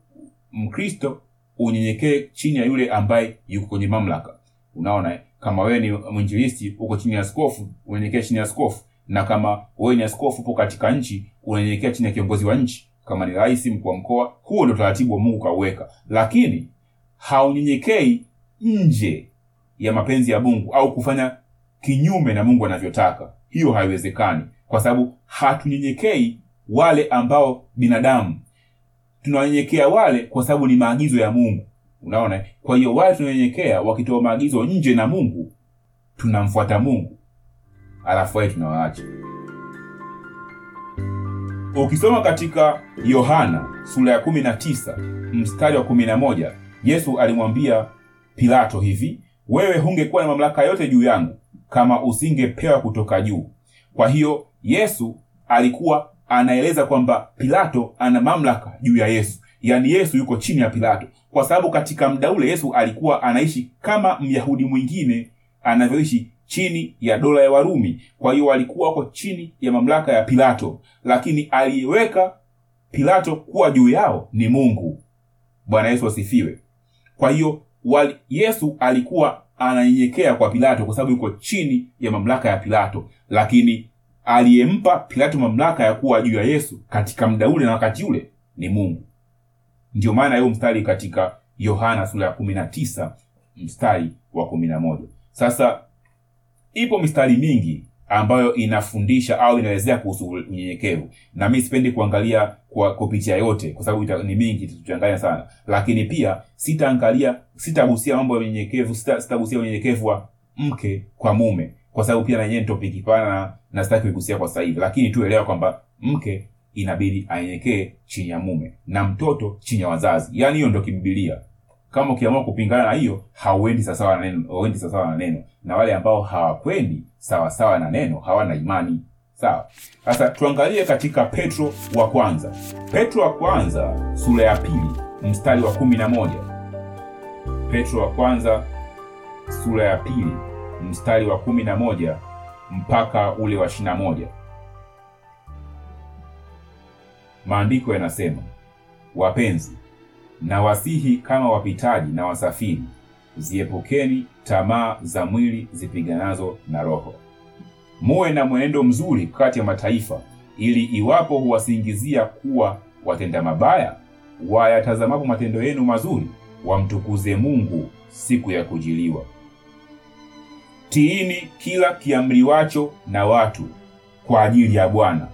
mkristo unyenyekee chini ya yule ambaye yuko kwenye mamlaka. Unaona? Kama wewe ni mwinjilisti uko chini ya askofu unaenyekea chini ya askofu. Na kama wewe ni askofu upo katika nchi unaenyekea chini ya kiongozi wa nchi. Kama ni rais mkuu wa mkoa huo ndio utaratibu wa mungu kauweka lakini haunyenyekei nje ya mapenzi ya mungu au kufanya kinyume na mungu anavyotaka. Hiyo haiwezekani. Kwa sababu hatunyenyekei wale ambao binadamu. Tunanyenyekea wale kwa sababu ni maagizo ya mungu unaona? Kwa hiyo wale tunaonyenyekea wakitoa maagizo nje na mungu tunamfuata mungu. Alafu wale tunawaacha. Ukisoma katika yohana sura ya 19 mstari wa 11 yesu alimwambia pilato hivi wewe hungekuwa na mamlaka yote juu yangu kama usingepewa kutoka juu. Kwa hiyo yesu alikuwa anaeleza kwamba pilato ana mamlaka juu ya yesu. Yaani yesu yuko chini ya pilato kwa sababu katika muda ule yesu alikuwa anaishi kama myahudi mwingine anavyoishi chini ya dola ya warumi. Kwa hiyo walikuwa wako chini ya mamlaka ya pilato. Lakini aliyeweka pilato kuwa juu yao ni mungu. Bwana yesu asifiwe. Kwa hiyo yesu alikuwa ananyenyekea kwa pilato kwa sababu yuko chini ya mamlaka ya pilato. Lakini aliyempa pilato mamlaka ya kuwa juu ya yesu katika muda ule na wakati ule ni mungu ndio maana hiyo mstari katika yohana sura ya kumi na tisa mstari wa kumi na moja. Sasa ipo mistari mingi ambayo inafundisha au inaelezea kuhusu unyenyekevu. Na mi sipendi kuangalia kwa kupitia yote kwa sababu ni mingi tutachanganya sana. Lakini pia sitaangalia sitagusia mambo ya unyenyekevu sita- sitagusia unyenyekevu wa mke kwa mume. Kwa sababu pia nanyewe ni topiki pana na, na sitaki kuigusia kwa sasa hivi. Lakini tuelewa kwamba mke inabidi anyenyekee chini ya mume na mtoto chini ya wazazi. Yaani hiyo ndo kibibilia kama ukiamua kupingana na hiyo hauendi sawasawa na neno sawasawa na neno. Na wale ambao hawakwendi sawasawa na neno hawana imani. Sawa. Sasa tuangalie katika petro wa kwanza. Petro wa kwanza sura ya pili mstari wa kumi na moja. Petro wa kwanza sura ya pili mstari wa kumi na moja mpaka ule wa ishirina moja maandiko yanasema wapenzi na wasihi kama wapitaji na wasafiri ziepukeni tamaa za mwili zipiganazo na roho. Muwe na mwenendo mzuri kati ya mataifa ili iwapo huwasingizia kuwa watenda mabaya wayatazamapo matendo yenu mazuri wamtukuze mungu siku ya kujiliwa. Tiini kila kiamriwacho na watu kwa ajili ya bwana.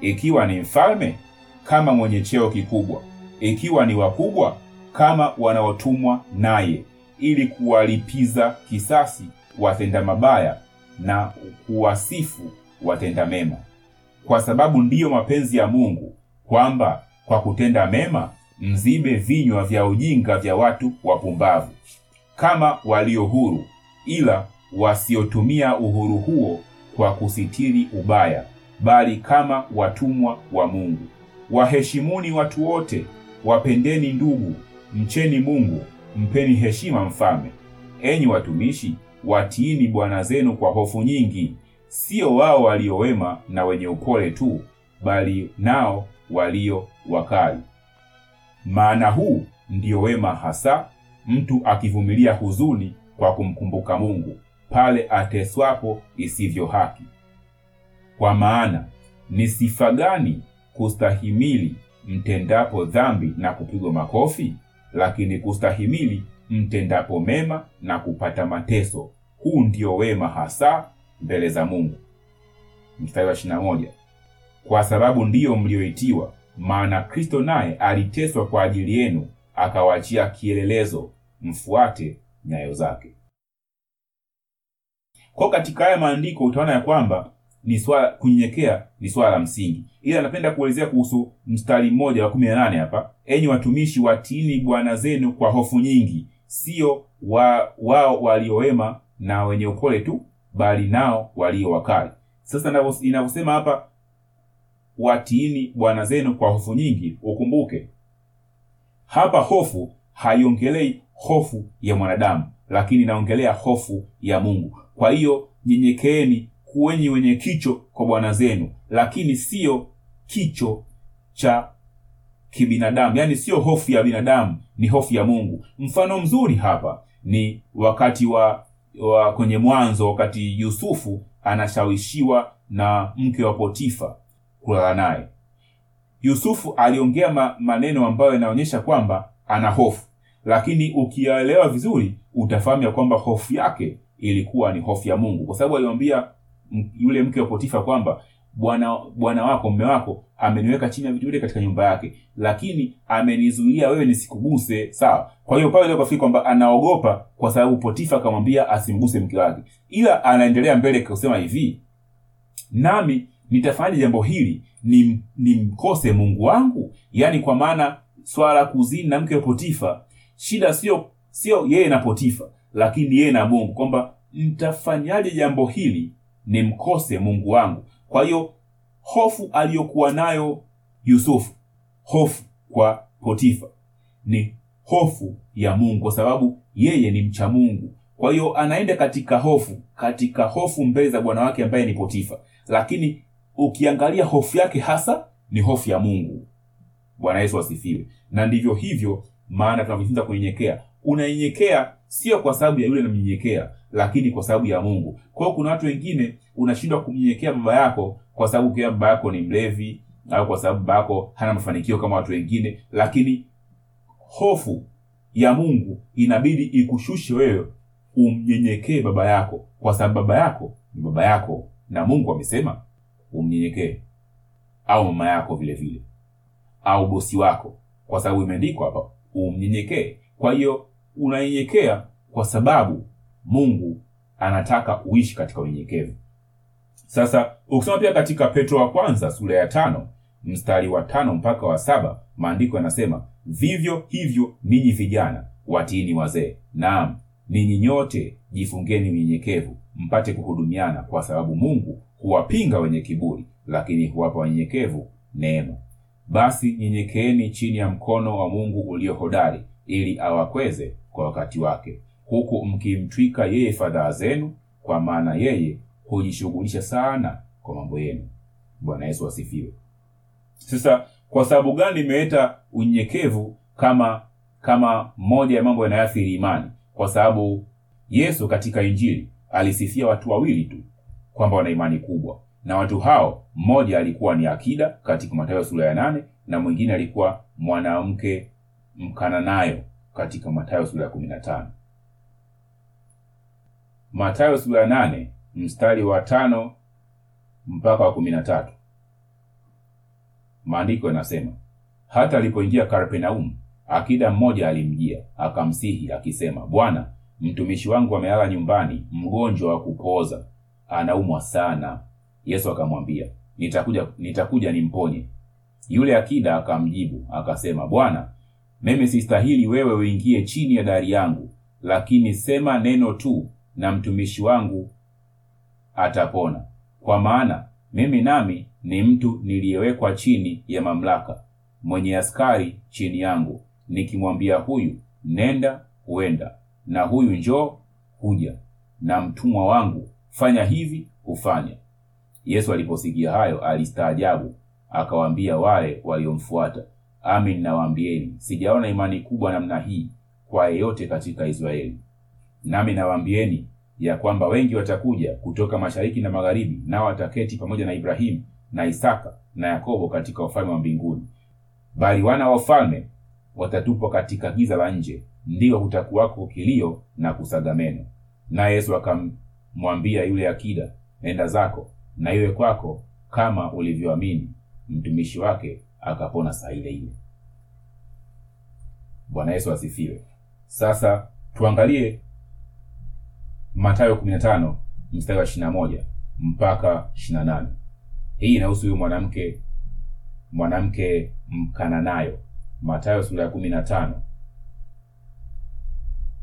Ikiwa ni mfalme kama mwenye cheo kikubwa ikiwa ni wakubwa kama wanaotumwa naye ili kuwalipiza kisasi watenda mabaya na kuwasifu watenda mema. Kwa sababu ndiyo mapenzi ya mungu kwamba kwa kutenda mema mzibe vinywa vya ujinga vya watu wapumbavu kama walio huru ila wasiotumia uhuru huo kwa kusitiri ubaya bali kama watumwa wa mungu waheshimuni watu wote wapendeni ndugu mcheni mungu mpeni heshima mfalme. Enyi watumishi watiini bwana zenu kwa hofu nyingi. Sio wao waliowema na wenye upole tu bali nao walio wakali. Maana huu ndiyo wema hasa mtu akivumilia huzuni kwa kumkumbuka mungu pale ateswapo isivyo haki. Kwa maana ni sifa gani kustahimili mtendapo dhambi na kupigwa makofi? Lakini kustahimili mtendapo mema na kupata mateso huu ndio wema hasa mbele za mungu. Mstari wa 21 kwa sababu ndiyo mlioitiwa maana kristo naye aliteswa kwa ajili yenu akawaachia kielelezo mfuate nyayo zake. Kwa katika haya maandiko utaona ya kwamba ni swala kunyenyekea ni swala la msingi. Ila napenda kuelezea kuhusu mstari mmoja wa kumi na nane hapa. Enyi watumishi watiini bwana zenu kwa hofu nyingi. Sio wa, wao waliowema na wenye upole tu bali nao walio wakali. Sasa inavyo- inavyosema hapa watiini bwana zenu kwa hofu nyingi. Ukumbuke hapa hofu haiongelei hofu ya mwanadamu lakini inaongelea hofu ya mungu. Kwa hiyo nyenyekeeni kuwenyi wenye kicho kwa bwana zenu lakini siyo kicho cha kibinadamu. Yaani siyo hofu ya binadamu ni hofu ya mungu. Mfano mzuri hapa ni wakati wa, wa kwenye mwanzo wakati yusufu anashawishiwa na mke wa potifa kulala naye. Yusufu aliongea ma, maneno ambayo yanaonyesha kwamba ana hofu. Lakini ukiyaelewa vizuri utafahamu ya kwamba hofu yake ilikuwa ni hofu ya mungu. Kwa sababu alimwambia yule mke wa potifa kwamba bwana bwana wako mme wako ameniweka chini ya vitu vile katika nyumba yake lakini amenizuia wewe nisikuguse sawa? Kwa hiyo pale kafikiri kwamba anaogopa kwa sababu potifa akamwambia asimguse mke wake. Ila anaendelea mbele kusema hivi nami nitafanya jambo hili? Ni mungu wangu? Yaani kwa maana swala kuzini na mke wa potifa shida sio sio yeye na potifa lakini yeye na mungu kwamba nitafanyaje jambo hili nimkose mungu wangu. Kwa hiyo hofu aliyokuwa nayo yusufu hofu kwa potifa ni hofu ya mungu kwa sababu yeye ni mcha mungu. Kwa hiyo anaenda katika hofu katika hofu mbele za bwana wake ambaye ni potifa. Lakini ukiangalia hofu yake hasa ni hofu ya mungu. Bwana yesu asifiwe. Na ndivyo hivyo maana tunavyojifunza kunyenyekea unanyenyekea sio kwa sababu ya yule namnyenyekea lakini kwa sababu ya mungu. Kwao kuna watu wengine unashindwa kumnyenyekea baba yako kwa sababu pia baba yako ni mlevi au kwa sababu baba yako hana mafanikio kama watu wengine lakini hofu ya mungu inabidi ikushushe wewe umnyenyekee baba yako kwa sababu baba yako ni baba yako na mungu amesema umnyenyekee. Au mama yako vile vile. Au bosi wako kwa sababu imeandikwa hapa umnyenyekee. Kwa hiyo unanyenyekea kwa sababu mungu anataka uishi katika unyenyekevu. Sasa ukisoma pia katika petro wa kwanza sura ya tano mstari wa tano mpaka wa saba maandiko yanasema vivyo hivyo ninyi vijana watiini wazee. Naam ninyi nyote jifungeni unyenyekevu mpate kuhudumiana kwa sababu mungu huwapinga wenye kiburi lakini huwapa wanyenyekevu neema. Basi nyenyekeeni chini ya mkono wa mungu ulio hodari ili awakweze kwa wakati wake. Huku mkimtwika yeye fadhaa zenu kwa maana yeye hujishughulisha sana kwa mambo yenu. Bwana yesu asifiwe. Sasa kwa sababu gani imeleta unyenyekevu kama kama moja ya mambo yanayoathiri imani? Kwa sababu yesu katika injili alisifia watu wawili tu kwamba wana imani kubwa. Na watu hao mmoja alikuwa ni akida katika matayo sura ya nane na mwingine alikuwa mwanamke mkananayo katika Mathayo sura ya 15. Mathayo sura ya 8 mstari wa tano mpaka wa kumi na tatu. Maandiko yanasema hata alipoingia karpenaumu akida mmoja alimjia akamsihi akisema bwana mtumishi wangu amelala nyumbani mgonjwa wa kupooza anaumwa sana yesu akamwambia nitakuja nitakuja nimponye yule akida akamjibu akasema bwana mimi sistahili wewe uingie chini ya dari yangu lakini sema neno tu na mtumishi wangu atapona. Kwa maana mimi nami ni mtu niliyewekwa chini ya mamlaka mwenye askari chini yangu nikimwambia huyu nenda huenda na huyu njoo huja na mtumwa wangu fanya hivi hufanya yesu aliposikia hayo alistaajabu akawaambia wale waliomfuata amin nawaambieni sijaona imani kubwa namna hii kwa yeyote katika israeli. Nami nawaambieni ya kwamba wengi watakuja kutoka mashariki na magharibi nao wataketi pamoja na ibrahimu na isaka na yakobo katika ufalme wa mbinguni. Bali wana wa ufalme watatupwa katika giza la nje ndiyo kutakuwako kilio na kusaga meno. Naye yesu akamwambia yule akida nenda zako na iwe kwako kama ulivyoamini. Mtumishi wake akapona saa ile ile. Bwana yesu asifiwe. Sasa tuangalie matayo 15 mstari wa 21 mpaka 28 hii inahusu huyu mwanamke mwanamke mkananayo. Matayo sura ya 15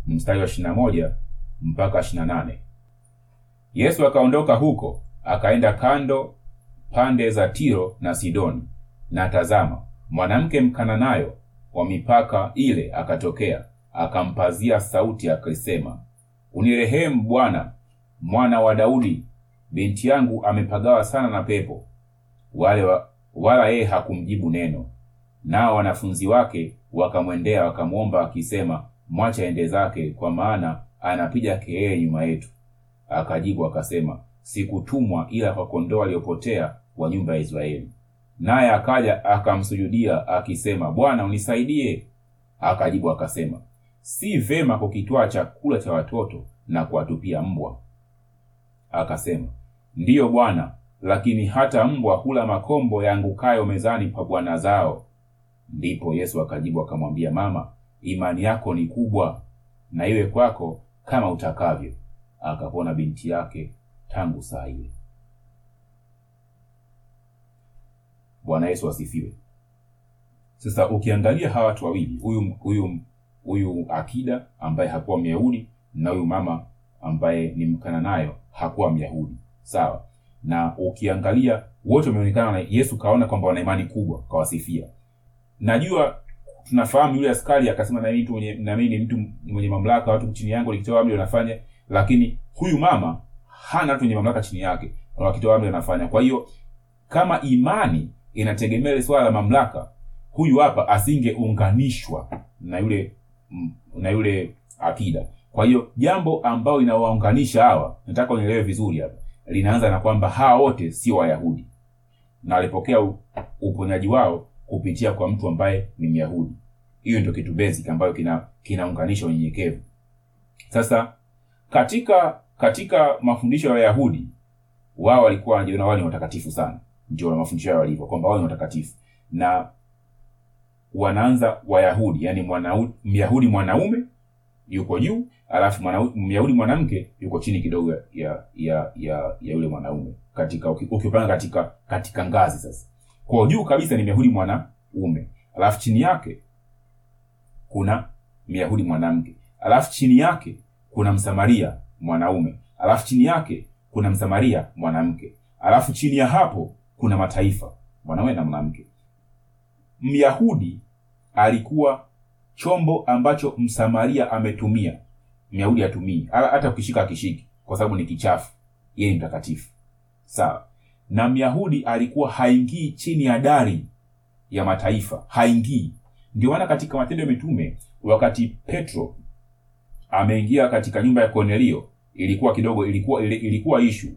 mstari wa 21 mpaka 28 yesu akaondoka huko akaenda kando pande za tiro na sidoni na tazama mwanamke mkananayo wa mipaka ile akatokea akampazia sauti akisema unirehemu bwana mwana wa daudi. Binti yangu amepagawa sana na pepo. Wale wa, wala yeye hakumjibu neno. Nao wanafunzi wake wakamwendea wakamwomba akisema mwacha ende zake kwa maana anapiga kelele nyuma yetu. Akajibu akasema sikutumwa ila kwa kondoo aliyopotea wa nyumba ya israeli naye akaja akamsujudia akisema bwana unisaidie. Akajibu akasema si vema kukitwaa chakula cha watoto na kuwatupia mbwa. Akasema ndiyo bwana lakini hata mbwa hula makombo yaangukayo mezani pa bwana zao. Ndipo yesu akajibu akamwambia mama imani yako ni kubwa na iwe kwako kama utakavyo. Akapona binti yake tangu saa ile bwana yesu asifiwe. Sasa ukiangalia hawa watu wawili huyu huyu huyu akida ambaye hakuwa myahudi na huyu mama ambaye ni mkananayo hakuwa myahudi. Sawa. Na ukiangalia wote wameonekana na yesu kaona kwamba wana imani kubwa kawasifia. Najua tunafahamu yule askari akasema na mimi mwenye na mimi ni mtu mwenye mamlaka watu chini yangu nikitoa amri wanafanya. Lakini huyu mama hana watu wenye mamlaka chini yake wakitoa amri wanafanya. Kwa hiyo kama imani inategemea swala la mamlaka. Huyu hapa asingeunganishwa na yule na yule akida. Kwa hiyo jambo ambayo inawaunganisha hawa nataka unielewe vizuri hapa. Linaanza na kwamba hawa wote sio wayahudi. Na walipokea uponyaji wao kupitia kwa mtu ambaye ni myahudi. Hiyo ndio kitu basic ambayo kina kinaunganisha unyenyekevu. Sasa katika katika mafundisho ya wayahudi wao walikuwa wanajiona wao ni watakatifu sana ndio na mafundisho yao walivyo kwamba wao ni watakatifu. Na wanaanza wayahudi yani myahudi mwanaume yuko juu alafu myahudi mwanamke yuko chini kidogo ya ya ya ya yule mwanaume katika uki- ukipanga katika katika ngazi sasa. Kwa juu kabisa ni myahudi mwanaume alafu chini yake kuna myahudi mwanamke alafu chini yake kuna msamaria mwanaume alafu chini yake kuna msamaria mwanamke alafu chini ya hapo kuna mataifa mwanaume na mwanamke. Myahudi alikuwa chombo ambacho msamaria ametumia. Myahudi atumii hata ukishika akishiki kwa sababu ni kichafu. Yeye ni mtakatifu. Sawa. Na myahudi alikuwa haingii chini ya dari ya mataifa. Haingii. Ndio maana katika matendo ya mitume wakati petro ameingia katika nyumba ya kornelio ilikuwa kidogo ilikuwa ilikuwa ishu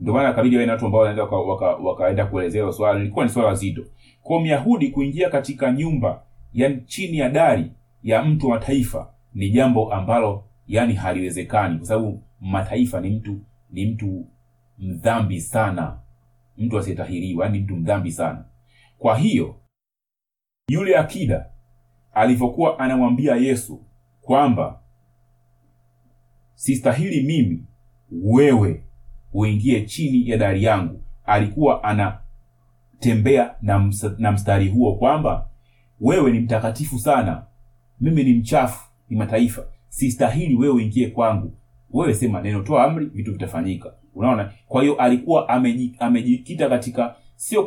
ndio maana kabidi wawe watu ambao wanaenda waka- waka- wakaenda kuelezea hilo swala. Lilikuwa ni swala zito. Kwa myahudi kuingia katika nyumba yani chini ya dari ya mtu wa taifa ni jambo ambalo yani haliwezekani kwa sababu mataifa ni mtu ni mtu mdhambi sana. Mtu asiyetahiriwa yani mtu mdhambi sana. Kwa hiyo yule akida alivyokuwa anamwambia yesu kwamba sistahili mimi wewe uingie chini ya dari yangu. Alikuwa anatembea na, ms- na mstari huo kwamba wewe ni mtakatifu sana. Mimi ni mchafu ni mataifa. Sistahili wewe uingie kwangu. Wewe sema neno toa amri vitu vitafanyika. Unaona? Kwa hiyo alikuwa ameji- amejikita katika sio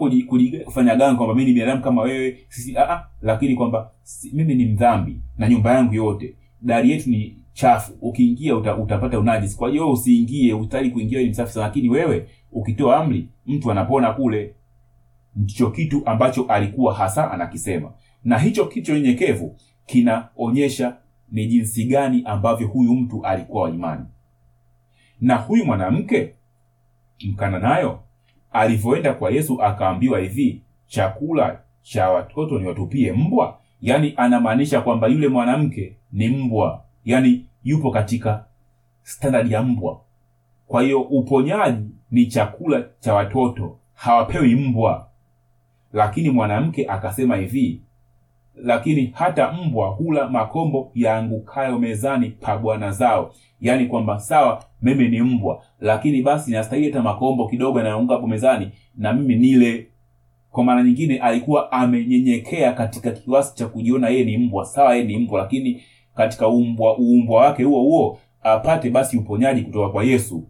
kufanya ganga kwamba mi ni binadamu kama wewe sisi a a lakini kwamba si- mimi ni mdhambi na nyumba yangu yote. Dari yetu ni chafu. Ukiingia uta, utapata unajisi. Kwa hiyo usiingie utali kuingia ni msafi sana. Lakini wewe ukitoa amri mtu anapona kule ndicho kitu ambacho alikuwa hasa anakisema. Na hicho kicho nyenyekevu kinaonyesha ni jinsi gani ambavyo huyu mtu alikuwa wa imani. Na huyu mwanamke mkana nayo alivyoenda kwa yesu akaambiwa hivi chakula cha watoto ni watupie mbwa. Yaani anamaanisha kwamba yule mwanamke ni mbwa yaani yupo katika standard ya mbwa. Kwa hiyo uponyaji ni chakula cha watoto hawapewi mbwa. Lakini mwanamke akasema hivi lakini hata mbwa hula makombo yaangukayo mezani pa bwana zao. Yaani kwamba sawa mimi ni mbwa lakini basi nastahili hata makombo kidogo yanayounga hapo mezani na mimi nile. Kwa mara nyingine alikuwa amenyenyekea katika kiwasi cha kujiona yeye ni mbwa. Sawa yeye ni mbwa lakini katika umbwa uumbwa wake huo huo apate basi uponyaji kutoka kwa yesu.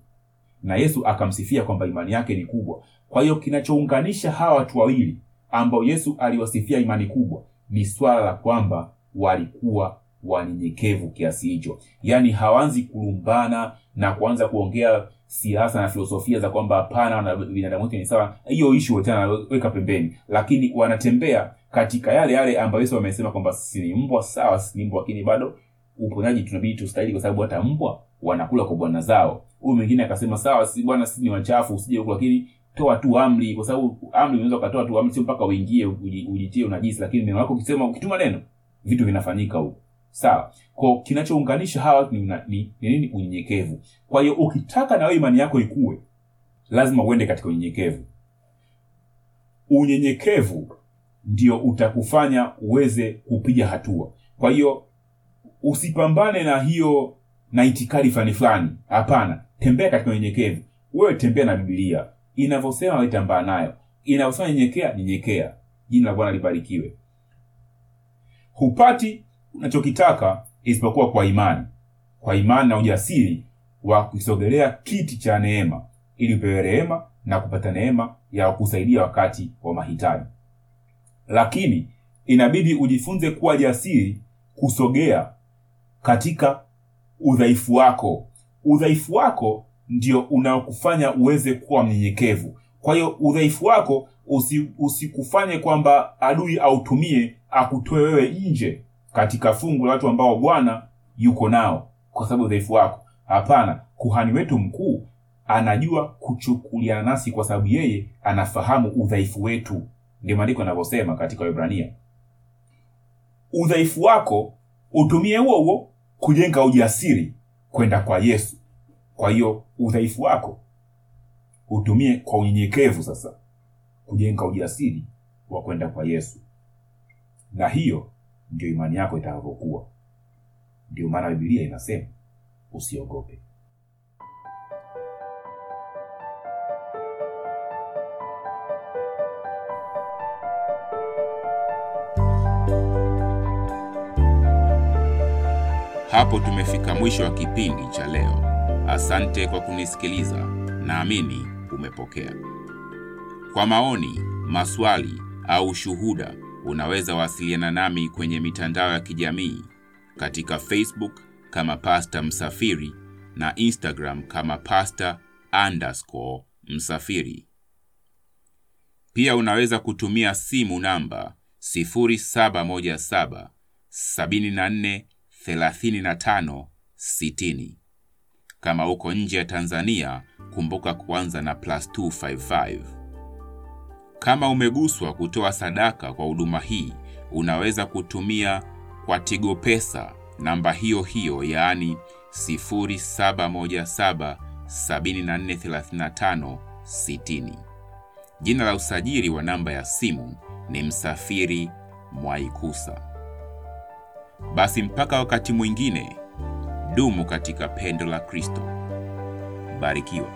Na yesu akamsifia kwamba imani yake ni kubwa. Kwa hiyo kinachounganisha hawa watu wawili ambao yesu aliwasifia imani kubwa ni swala la kwamba walikuwa wanyenyekevu kiasi hicho. Yaani hawanzi kulumbana na kuanza kuongea siasa na filosofia za kwamba hapana na binadamu wote ni sawa. Hiyo ishu tena weka pembeni. Lakini wanatembea katika yale yale ambayo yesu amesema kwamba sisi ni mbwa sawa sisi ni mbwa lakini bado uponyaji tunabidi tustahili kwa sababu hata mbwa wanakula kwa bwana zao. Huyu mwingine akasema sawa si bwana sisi ni wachafu usije huku lakini toa tu amri kwa sababu amri unaweza ukatoa tu amri sio mpaka uingie ujitie unajisi lakini neno lako ukisema ukituma neno vitu vinafanyika huko. Sawa. Ko kinachounganisha hawa ni, nini ni, ni unyenyekevu. Kwa hiyo ukitaka na wewe imani yako ikue lazima uende katika unyenyekevu. Unyenyekevu ndio utakufanya uweze kupiga hatua. Kwa hiyo usipambane na hiyo na itikadi fulani fulani. Hapana. Tembea katika unyenyekevu. Wewe tembea na bibilia inavyosema tambaa nayo. Inavyosema nyenyekea nyenyekea. Jina la bwana libarikiwe. Hupati unachokitaka isipokuwa kwa imani. Kwa imani na ujasiri wa kusogelea kiti cha neema ili upewe rehema na kupata neema ya kusaidia wakati wa mahitaji lakini inabidi ujifunze kuwa jasiri kusogea katika udhaifu wako. Udhaifu wako ndio unaokufanya uweze kuwa mnyenyekevu. Kwa hiyo udhaifu wako usi, usikufanye kwamba adui autumie akutoe wewe nje katika fungu la watu ambao bwana yuko nao kwa sababu udhaifu wako. Hapana kuhani wetu mkuu anajua kuchukuliana nasi kwa sababu yeye anafahamu udhaifu wetu ndio maandiko yanavyosema katika Waebrania. Udhaifu wako utumie huo huo kujenga ujasiri kwenda kwa Yesu. Kwa hiyo udhaifu wako utumie kwa unyenyekevu sasa kujenga ujasiri wa kwenda kwa Yesu, na hiyo ndio imani yako itakavyokuwa. Ndio maana Biblia inasema usiogope. Hapo tumefika mwisho wa kipindi cha leo. Asante kwa kunisikiliza, naamini umepokea. Kwa maoni, maswali au shuhuda, unaweza wasiliana nami kwenye mitandao ya kijamii katika Facebook kama Pasta Msafiri na Instagram kama Pasta underscore Msafiri. Pia unaweza kutumia simu namba 0717 74 35 60. Kama uko nje ya Tanzania, kumbuka kuanza na plus 255. Kama umeguswa kutoa sadaka kwa huduma hii, unaweza kutumia kwa Tigo Pesa namba hiyo hiyo, yaani 0717 7435 60. Jina la usajili wa namba ya simu ni Msafiri Mwaikusa. Basi mpaka wakati mwingine, dumu katika pendo la Kristo. Barikiwa.